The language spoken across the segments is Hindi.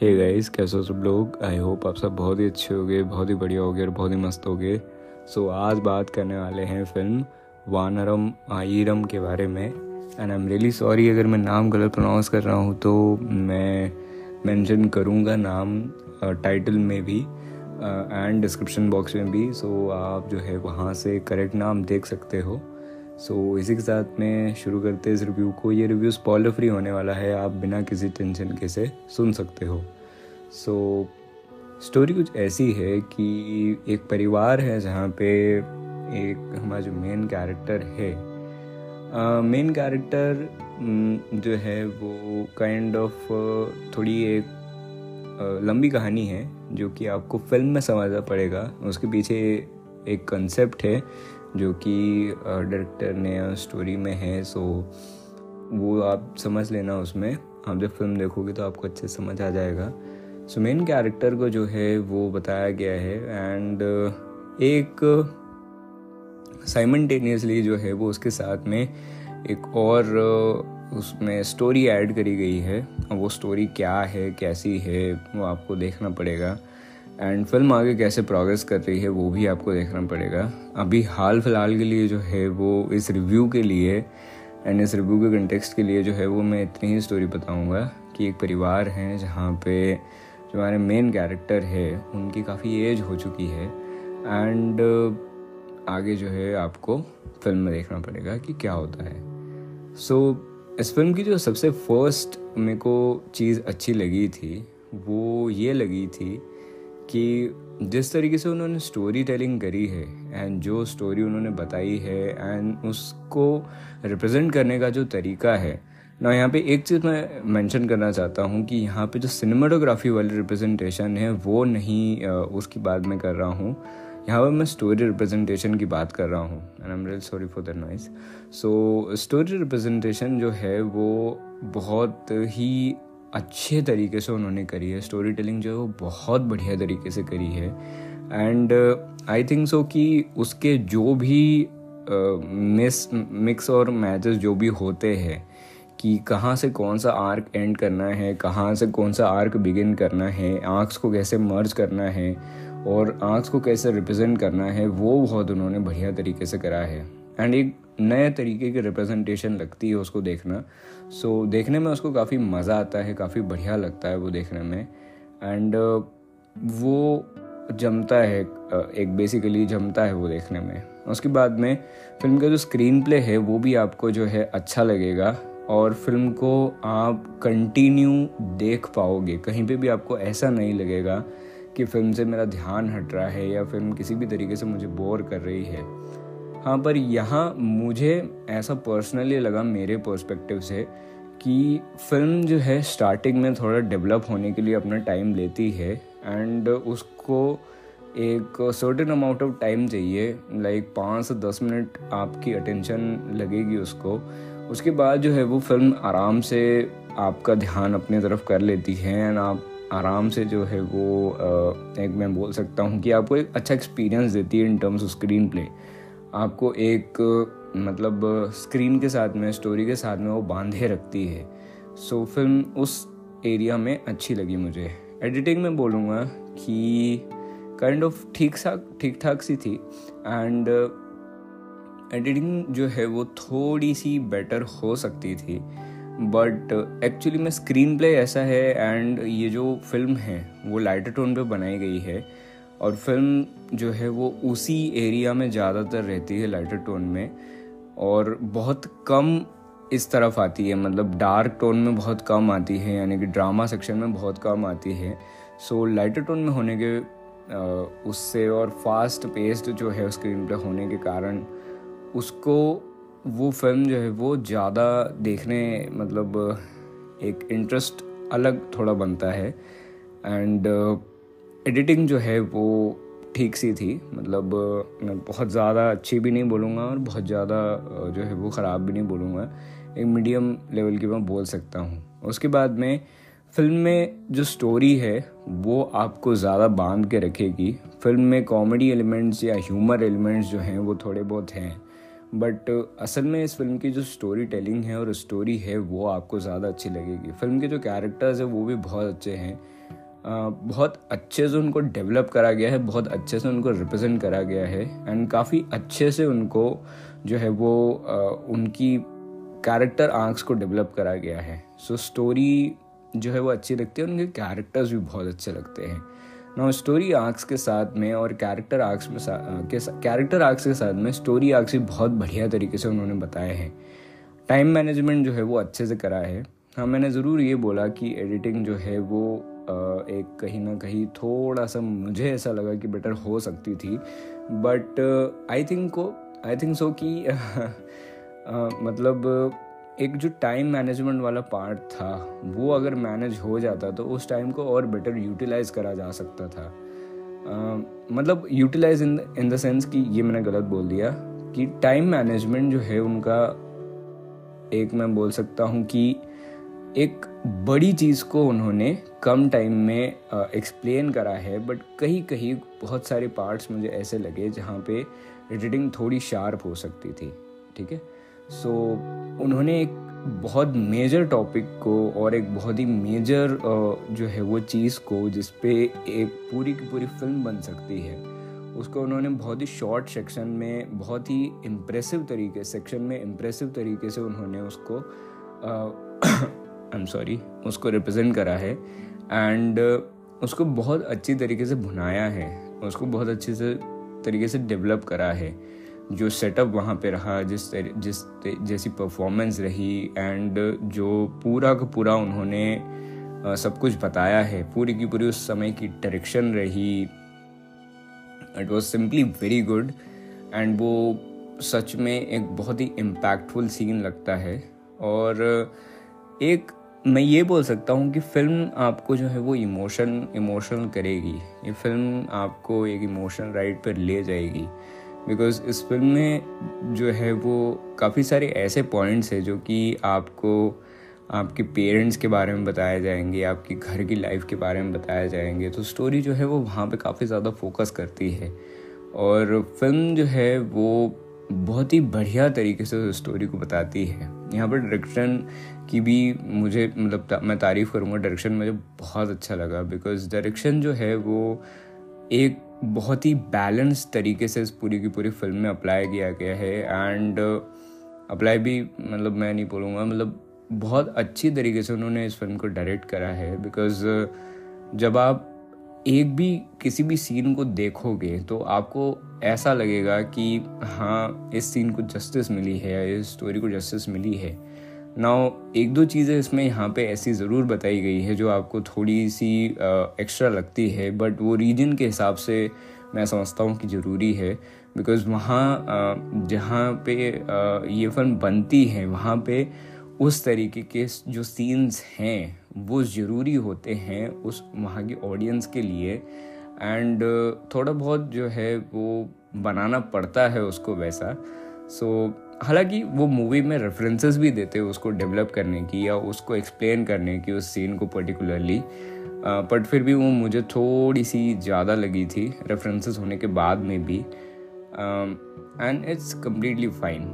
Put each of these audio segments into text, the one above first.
हे गाइस कैसे हो सब लोग? आई होप आप सब बहुत ही अच्छे हो गए बहुत ही बढ़िया हो गए और बहुत ही मस्त हो गए सो so, आज बात करने वाले हैं फ़िल्म वानरम आईरम के बारे में। And I am really sorry अगर मैं नाम गलत प्रोनाउंस कर रहा हूँ तो मैं मेंशन करूँगा नाम टाइटल में भी एंड डिस्क्रिप्शन बॉक्स में भी। सो so, आप जो है वहाँ से करेक्ट नाम देख सकते हो। सो so, इसी के साथ में शुरू करते इस रिव्यू को। ये रिव्यू स्पॉइलर फ्री होने वाला है। आप बिना किसी टेंशन के से सुन सकते हो। सो so, स्टोरी कुछ ऐसी है कि एक परिवार है जहाँ पे एक हमारा जो मेन कैरेक्टर है मेन uh, कैरेक्टर जो है वो काइंड kind ऑफ़ uh, थोड़ी एक uh, लंबी कहानी है जो कि आपको फ़िल्म में समझना पड़ेगा। उसके पीछे एक कंसेप्ट है जो कि डायरेक्टर ने स्टोरी में है सो वो आप समझ लेना उसमें। आप जब फ़िल्म देखोगे तो आपको अच्छे समझ आ जाएगा। सो मेन कैरेक्टर को जो है, वो बताया गया है एंड एक साइमनटेनियसली जो है, वो उसके साथ में एक और उसमें स्टोरी ऐड करी गई है। वो स्टोरी क्या है, कैसी है, वो आपको देखना पड़ेगा। एंड फ़िल्म आगे कैसे प्रोग्रेस कर रही है वो भी आपको देखना पड़ेगा। अभी हाल फ़िलहाल के लिए जो है वो इस रिव्यू के लिए एंड इस रिव्यू के कंटेक्स्ट के लिए जो है वो मैं इतनी ही स्टोरी बताऊँगा कि एक परिवार है जहाँ पे जो हमारे मेन कैरेक्टर है उनकी काफ़ी एज हो चुकी है। एंड आगे जो है आपको फ़िल्म में देखना पड़ेगा कि क्या होता है। सो so, इस फ़िल्म की जो सबसे फ़र्स्ट मेरे को चीज़ अच्छी लगी थी वो ये लगी थी कि जिस तरीके से उन्होंने स्टोरी टेलिंग करी है एंड जो स्टोरी उन्होंने बताई है एंड उसको रिप्रेजेंट करने का जो तरीका है ना यहाँ पे एक चीज़ मैं मेंशन करना चाहता हूँ कि यहाँ पे जो सिनेमाटोग्राफी वाली रिप्रेजेंटेशन है, वो नहीं उसकी बात मैं कर रहा हूँ। यहाँ पर मैं स्टोरी रिप्रेजेंटेशन की बात कर रहा हूँ and I am real sorry for the noise so story representation जो है, वो बहुत ही अच्छे तरीके से उन्होंने करी है। स्टोरी टेलिंग जो है वो बहुत बढ़िया तरीके से करी है। एंड आई थिंक सो कि उसके जो भी मिस uh, मिक्स और मैचेस जो भी होते हैं कि कहाँ से कौन सा आर्क एंड करना है कहाँ से कौन सा आर्क बिगिन करना है आर्क्स को कैसे मर्ज करना है और आर्क्स को कैसे रिप्रेजेंट करना है वो बहुत उन्होंने बढ़िया तरीके से करा है। एंड एक नए तरीके की रिप्रेजेंटेशन लगती है उसको देखना। सो so, देखने में उसको काफ़ी मज़ा आता है काफ़ी बढ़िया लगता है वो देखने में। एंड uh, वो जमता है uh, एक बेसिकली जमता है वो देखने में। उसके बाद में फ़िल्म का जो स्क्रीन प्ले है वो भी आपको जो है अच्छा लगेगा। और फ़िल्म को आप कंटिन्यू देख पाओगे। कहीं पे भी आपको ऐसा नहीं लगेगा कि फ़िल्म से मेरा ध्यान हट रहा है या फ़िल्म किसी भी तरीके से मुझे बोर कर रही है। हाँ पर यहाँ मुझे ऐसा पर्सनली लगा मेरे पर्सपेक्टिव से कि फ़िल्म जो है स्टार्टिंग में थोड़ा डेवलप होने के लिए अपना टाइम लेती है एंड उसको एक सर्टेन अमाउंट ऑफ़ टाइम चाहिए लाइक पाँच से दस मिनट आपकी अटेंशन लगेगी उसको। उसके बाद जो है वो फ़िल्म आराम से आपका ध्यान अपनी तरफ़ कर लेती है एंड आप आराम से जो है वो एक मैं बोल सकता हूँ कि आपको एक अच्छा एक्सपीरियंस देती है in terms of screenplay आपको एक मतलब स्क्रीन के साथ में स्टोरी के साथ में वो बांधे रखती है। सो so, फ़िल्म उस एरिया में अच्छी लगी मुझे। एडिटिंग में बोलूँगा कि काइंड ऑफ़ ठीक सा ठीक ठाक सी थी। एंड एडिटिंग जो है वो थोड़ी सी बेटर हो सकती थी। बट एक्चुअली में स्क्रीन प्ले ऐसा है एंड ये जो फ़िल्म है वो लाइटर टोन पे बनाई गई है। और फ़िल्म जो है वो उसी एरिया में ज़्यादातर रहती है लाइटर टोन में और बहुत कम इस तरफ़ आती है मतलब डार्क टोन में बहुत कम आती है, यानी कि ड्रामा सेक्शन में बहुत कम आती है। सो लाइटर टोन में होने के उससे और फास्ट पेस्ड जो है स्क्रीन पे होने के कारण उसको वो फ़िल्म जो है वो ज़्यादा देखने मतलब एक इंटरेस्ट अलग थोड़ा बनता है। एंड एडिटिंग जो है वो ठीक सी थी। मतलब मैं बहुत ज़्यादा अच्छी भी नहीं बोलूँगा और बहुत ज़्यादा जो है वो ख़राब भी नहीं बोलूँगा। एक मीडियम लेवल की मैं बोल सकता हूँ। उसके बाद में फ़िल्म में जो स्टोरी है, वो आपको ज़्यादा बाँध के रखेगी। फ़िल्म में कॉमेडी एलिमेंट्स या ह्यूमर एलिमेंट्स जो हैं, वो थोड़े बहुत हैं। बट असल में इस फ़िल्म की जो स्टोरी टेलिंग है और स्टोरी है, वो आपको ज़्यादा अच्छी लगेगी। फ़िल्म के जो कैरेक्टर्स है, वो भी बहुत अच्छे हैं। बहुत अच्छे से उनको डेवलप करा गया है बहुत अच्छे से उनको रिप्रेजेंट करा गया है एंड काफ़ी अच्छे से उनको जो है वो उनकी कैरेक्टर आर्क्स को डेवलप करा गया है। सो so, स्टोरी जो है वो अच्छी लगती है उनके कैरेक्टर्स भी बहुत अच्छे लगते हैं। ना स्टोरी आर्क्स के साथ में और कैरेक्टर आर्क्स में के कैरेक्टर आर्क्स के साथ में स्टोरी आर्क्स भी बहुत बढ़िया तरीके से उन्होंने बताए हैं। टाइम मैनेजमेंट जो है वो अच्छे से करा है। हाँ मैंने ज़रूर ये बोला कि एडिटिंग जो है वो एक कहीं ना कहीं थोड़ा सा मुझे ऐसा लगा कि बेटर हो सकती थी। बट आई थिंक को आई थिंक सो कि मतलब एक जो टाइम मैनेजमेंट वाला पार्ट था वो अगर मैनेज हो जाता तो उस टाइम को और बेटर यूटिलाइज करा जा सकता था। uh, मतलब utilize in in the sense कि ये मैंने गलत बोल दिया कि टाइम मैनेजमेंट जो है उनका एक मैं बोल सकता हूँ कि एक बड़ी चीज़ को उन्होंने कम टाइम में एक्सप्लेन करा है बट कहीं कहीं बहुत सारे पार्ट्स मुझे ऐसे लगे जहाँ पे एडिटिंग थोड़ी शार्प हो सकती थी, ठीक है? सो उन्होंने एक बहुत मेजर टॉपिक को और एक बहुत ही मेजर जो है वो चीज़ को जिस पे एक पूरी की पूरी फ़िल्म बन सकती है, उसको उन्होंने बहुत ही शॉर्ट सेक्शन में, बहुत ही इम्प्रेसिव तरीके सेक्शन में इम्प्रेसिव तरीके से उन्होंने उसको आई एम सॉरी उसको रिप्रेजेंट करा है। एंड uh, उसको बहुत अच्छी तरीके से भुनाया है। उसको बहुत अच्छे से तरीके से डेवलप करा है। जो सेटअप वहाँ पे रहा जिस तर, जिस तर, जैसी परफॉर्मेंस रही एंड जो पूरा का पूरा उन्होंने uh, सब कुछ बताया है। पूरी की पूरी उस समय की डायरेक्शन रही। It was simply very good and वो सच में एक बहुत ही इम्पैक्टफुल सीन लगता है। और एक मैं ये बोल सकता हूँ कि फ़िल्म आपको जो है वो इमोशन, इमोशनल करेगी। ये फ़िल्म आपको एक इमोशनल राइड पर ले जाएगी। बिकॉज़ इस फ़िल्म में जो है वो काफ़ी सारे ऐसे पॉइंट्स हैं जो कि आपको, आपके पेरेंट्स के बारे में बताए जाएँगे, आपके घर की लाइफ के बारे में बताए जाएँगे। तो स्टोरी जो है वो वहाँ पे काफ़ी ज़्यादा फोकस करती है। और फ़िल्म जो है वो बहुत ही बढ़िया तरीके से उस स्टोरी को बताती है। यहाँ पर डायरेक्शन की भी मुझे मतलब मैं तारीफ़ करूँगा डायरेक्शन मुझे बहुत अच्छा लगा बिकॉज़ डायरेक्शन जो है वो एक बहुत ही बैलेंस तरीके से इस पूरी की पूरी फ़िल्म में अप्लाई किया गया है एंड अप्लाई भी मतलब मैं नहीं बोलूँगा मतलब बहुत अच्छी तरीके से उन्होंने इस फ़िल्म को डायरेक्ट करा है बिकॉज़ जब आप एक भी किसी भी सीन को देखोगे तो आपको ऐसा लगेगा कि हाँ इस सीन को जस्टिस मिली है इस स्टोरी को जस्टिस मिली है। नाउ एक दो चीज़ें इसमें यहाँ पे ऐसी ज़रूर बताई गई है जो आपको थोड़ी सी एक्स्ट्रा लगती है बट वो रीजन के हिसाब से मैं समझता हूँ कि ज़रूरी है। बिकॉज़ वहाँ जहाँ पे ये फ़िल्म बनती है, वहाँ पे उस तरीके के जो सीन्स हैं वो ज़रूरी होते हैं उस वहाँ की ऑडियंस के लिए। एंड थोड़ा बहुत जो है वो बनाना पड़ता है उसको वैसा। सो so, हालाँकि वो मूवी में रेफरेंसेस भी देते हैं उसको डेवलप करने की या उसको एक्सप्लेन करने की उस सीन को पर्टिकुलरली बट फिर भी वो मुझे थोड़ी सी ज़्यादा लगी थी रेफरेंसेस होने के बाद में भी। एंड इट्स कम्प्लीटली फाइन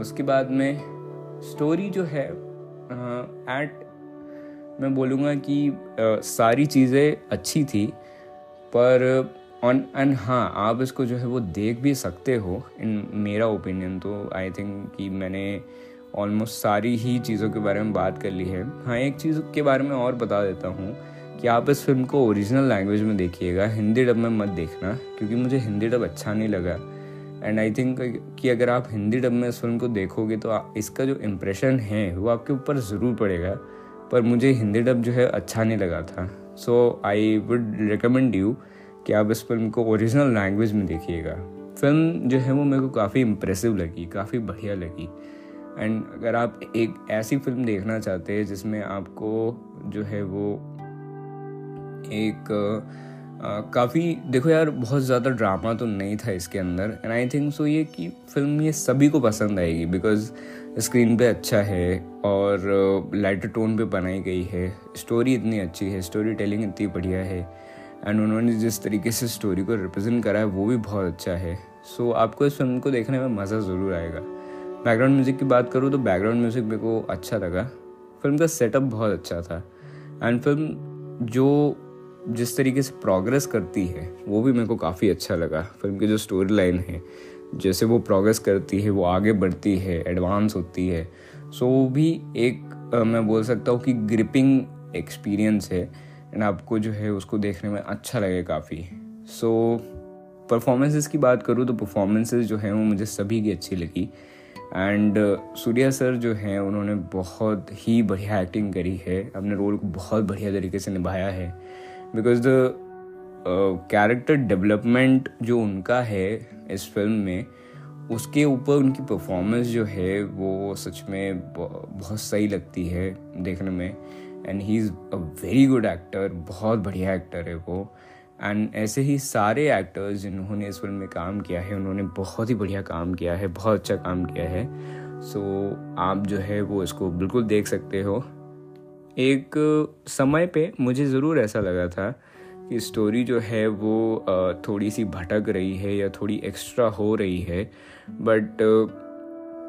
उसके बाद में स्टोरी जो है एट मैं बोलूँगा कि सारी चीज़ें अच्छी थी, पर ऑन एंड हाँ आप इसको जो है वो देख भी सकते हो इन मेरा ओपिनियन तो आई थिंक कि मैंने ऑलमोस्ट सारी ही चीज़ों के बारे में बात कर ली है। हाँ एक चीज़ के बारे में और बता देता हूँ कि आप इस फ़िल्म को ओरिजिनल लैंग्वेज में देखिएगा, हिंदी डब में मत देखना, क्योंकि मुझे हिंदी डब अच्छा नहीं लगा। एंड आई थिंक कि अगर आप हिंदी डब में इस फ़िल्म को देखोगे तो इसका जो इम्प्रेशन है, वो आपके ऊपर ज़रूर पड़ेगा। पर मुझे हिंदी डब जो है अच्छा नहीं लगा था। So I would recommend you कि आप इस फ़िल्म को ओरिजिनल लैंग्वेज में देखिएगा। फ़िल्म जो है, वो मेरे को काफ़ी इम्प्रेसिव लगी, काफ़ी बढ़िया लगी। एंड अगर आप एक ऐसी फ़िल्म देखना चाहते हैं जिसमें आपको जो है, वो एक काफ़ी देखो यार बहुत ज़्यादा ड्रामा तो नहीं था इसके अंदर एंड आई थिंक सो ये कि फ़िल्म ये सभी को पसंद आएगी बिकॉज़ स्क्रीन पे अच्छा है और लाइटर टोन पे बनाई गई है स्टोरी इतनी अच्छी है स्टोरी टेलिंग इतनी बढ़िया है एंड उन्होंने जिस तरीके से स्टोरी को रिप्रेजेंट करा है वो भी बहुत अच्छा है। सो so, आपको इस फ़िल्म को देखने में मज़ा ज़रूर आएगा। बैकग्राउंड म्यूज़िक की बात करूँ तो बैकग्राउंड म्यूज़िक मेरे को अच्छा लगा। फ़िल्म का सेटअप बहुत अच्छा था एंड फ़िल्म जो जिस तरीके से प्रोग्रेस करती है वो भी मेरे को काफ़ी अच्छा लगा। फ़िल्म की जो स्टोरी लाइन है जैसे वो प्रोग्रेस करती है वो आगे बढ़ती है एडवांस होती है। सो वो भी एक आ, मैं बोल सकता हूँ कि ग्रिपिंग एक्सपीरियंस है एंड आपको जो है उसको देखने में अच्छा लगे काफ़ी। सो परफॉर्मेंसेस की बात करूँ तो परफॉर्मेंसेस जो हैं वो मुझे सभी की अच्छी लगी। एंड सूर्या सर जो हैं उन्होंने बहुत ही बढ़िया एक्टिंग करी है। अपने रोल को बहुत बढ़िया तरीके से निभाया है। बिकॉज़ द कैरेक्टर डेवलपमेंट जो उनका है इस फ़िल्म में उसके ऊपर उनकी परफॉर्मेंस जो है वो सच में बहुत सही लगती है देखने में। And he is a very good actor बहुत बढ़िया एक्टर है वो। एंड ऐसे ही सारे एक्टर्स जिन्होंने इस फ़िल्म में काम किया है उन्होंने बहुत ही बढ़िया काम किया है बहुत अच्छा काम किया है। सो so, आप जो है वो इसको बिल्कुल देख सकते हो। एक समय पे मुझे ज़रूर ऐसा लगा था कि स्टोरी जो है वो थोड़ी सी भटक रही है या थोड़ी एक्स्ट्रा हो रही है। बट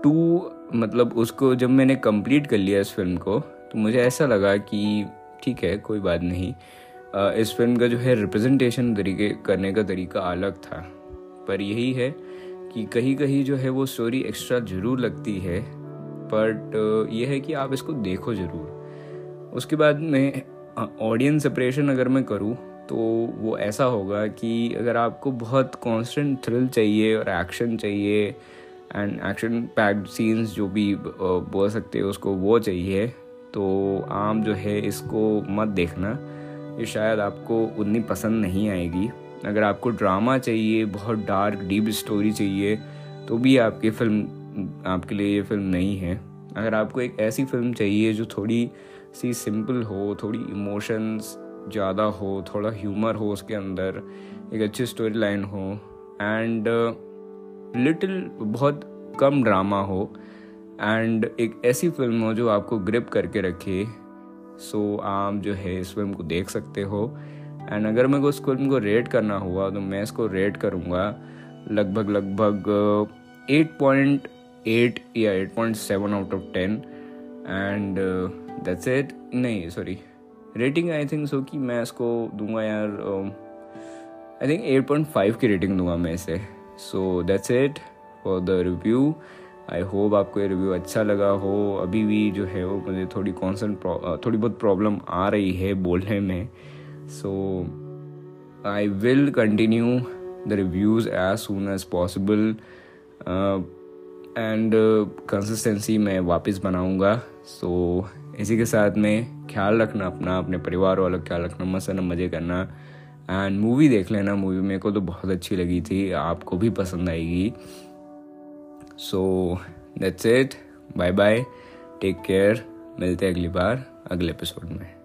टू मतलब उसको जब मैंने कंप्लीट कर लिया इस फ़िल्म को तो मुझे ऐसा लगा कि ठीक है, कोई बात नहीं। इस फ़िल्म का जो है रिप्रेजेंटेशन तरीके, करने का तरीका अलग था। पर यही है कि कहीं कहीं जो है वो स्टोरी एक्स्ट्रा ज़रूर लगती है। बट यह है कि आप इसको देखो ज़रूर। उसके बाद में ऑडियंस सेपरेशन अगर मैं करूँ तो वो ऐसा होगा कि अगर आपको बहुत कांस्टेंट थ्रिल चाहिए और एक्शन चाहिए एंड एक्शन पैक्ड सीन्स जो भी बोल सकते हो उसको, वो चाहिए तो आप जो है इसको मत देखना। ये शायद आपको उतनी पसंद नहीं आएगी। अगर आपको ड्रामा चाहिए, बहुत डार्क डीप स्टोरी चाहिए तो भी आपकी फ़िल्म आपके लिए ये फ़िल्म नहीं है। अगर आपको एक ऐसी फ़िल्म चाहिए जो थोड़ी सी सिंपल हो थोड़ी इमोशंस ज़्यादा हो थोड़ा ह्यूमर हो उसके अंदर एक अच्छी स्टोरी लाइन हो एंड लिटिल uh, बहुत कम ड्रामा हो एंड एक ऐसी फ़िल्म हो जो आपको ग्रिप करके रखे सो so, आप जो है इस फ़िल्म को देख सकते हो एंड अगर मेरे को फ़िल्म को रेट करना हुआ तो मैं इसको रेट करूँगा लगभग लगभग एट पॉइंट एट या eight point seven out of ten and that's it नहीं sorry rating I think so कि मैं इसको दूँगा यार I think eight point five की रेटिंग दूँगा मैं इसे. So that's it for the review I hope आपको ये रिव्यू अच्छा लगा हो. अभी भी जो है वो मुझे थोड़ी कॉन्सेंट थोड़ी बहुत प्रॉब्लम आ रही है बोलने में. So I will continue the reviews as soon as possible and consistency मैं वापस बनाऊँगा. सो so, इसी के साथ में ख्याल रखना अपना, अपने परिवार वालों का ख्याल रखना मस्त मज़े करना। एंड मूवी देख लेना मूवी मेरे को तो बहुत अच्छी लगी थी, आपको भी पसंद आएगी। So that's it bye bye take care मिलते हैं अगली बार, अगले एपिसोड में।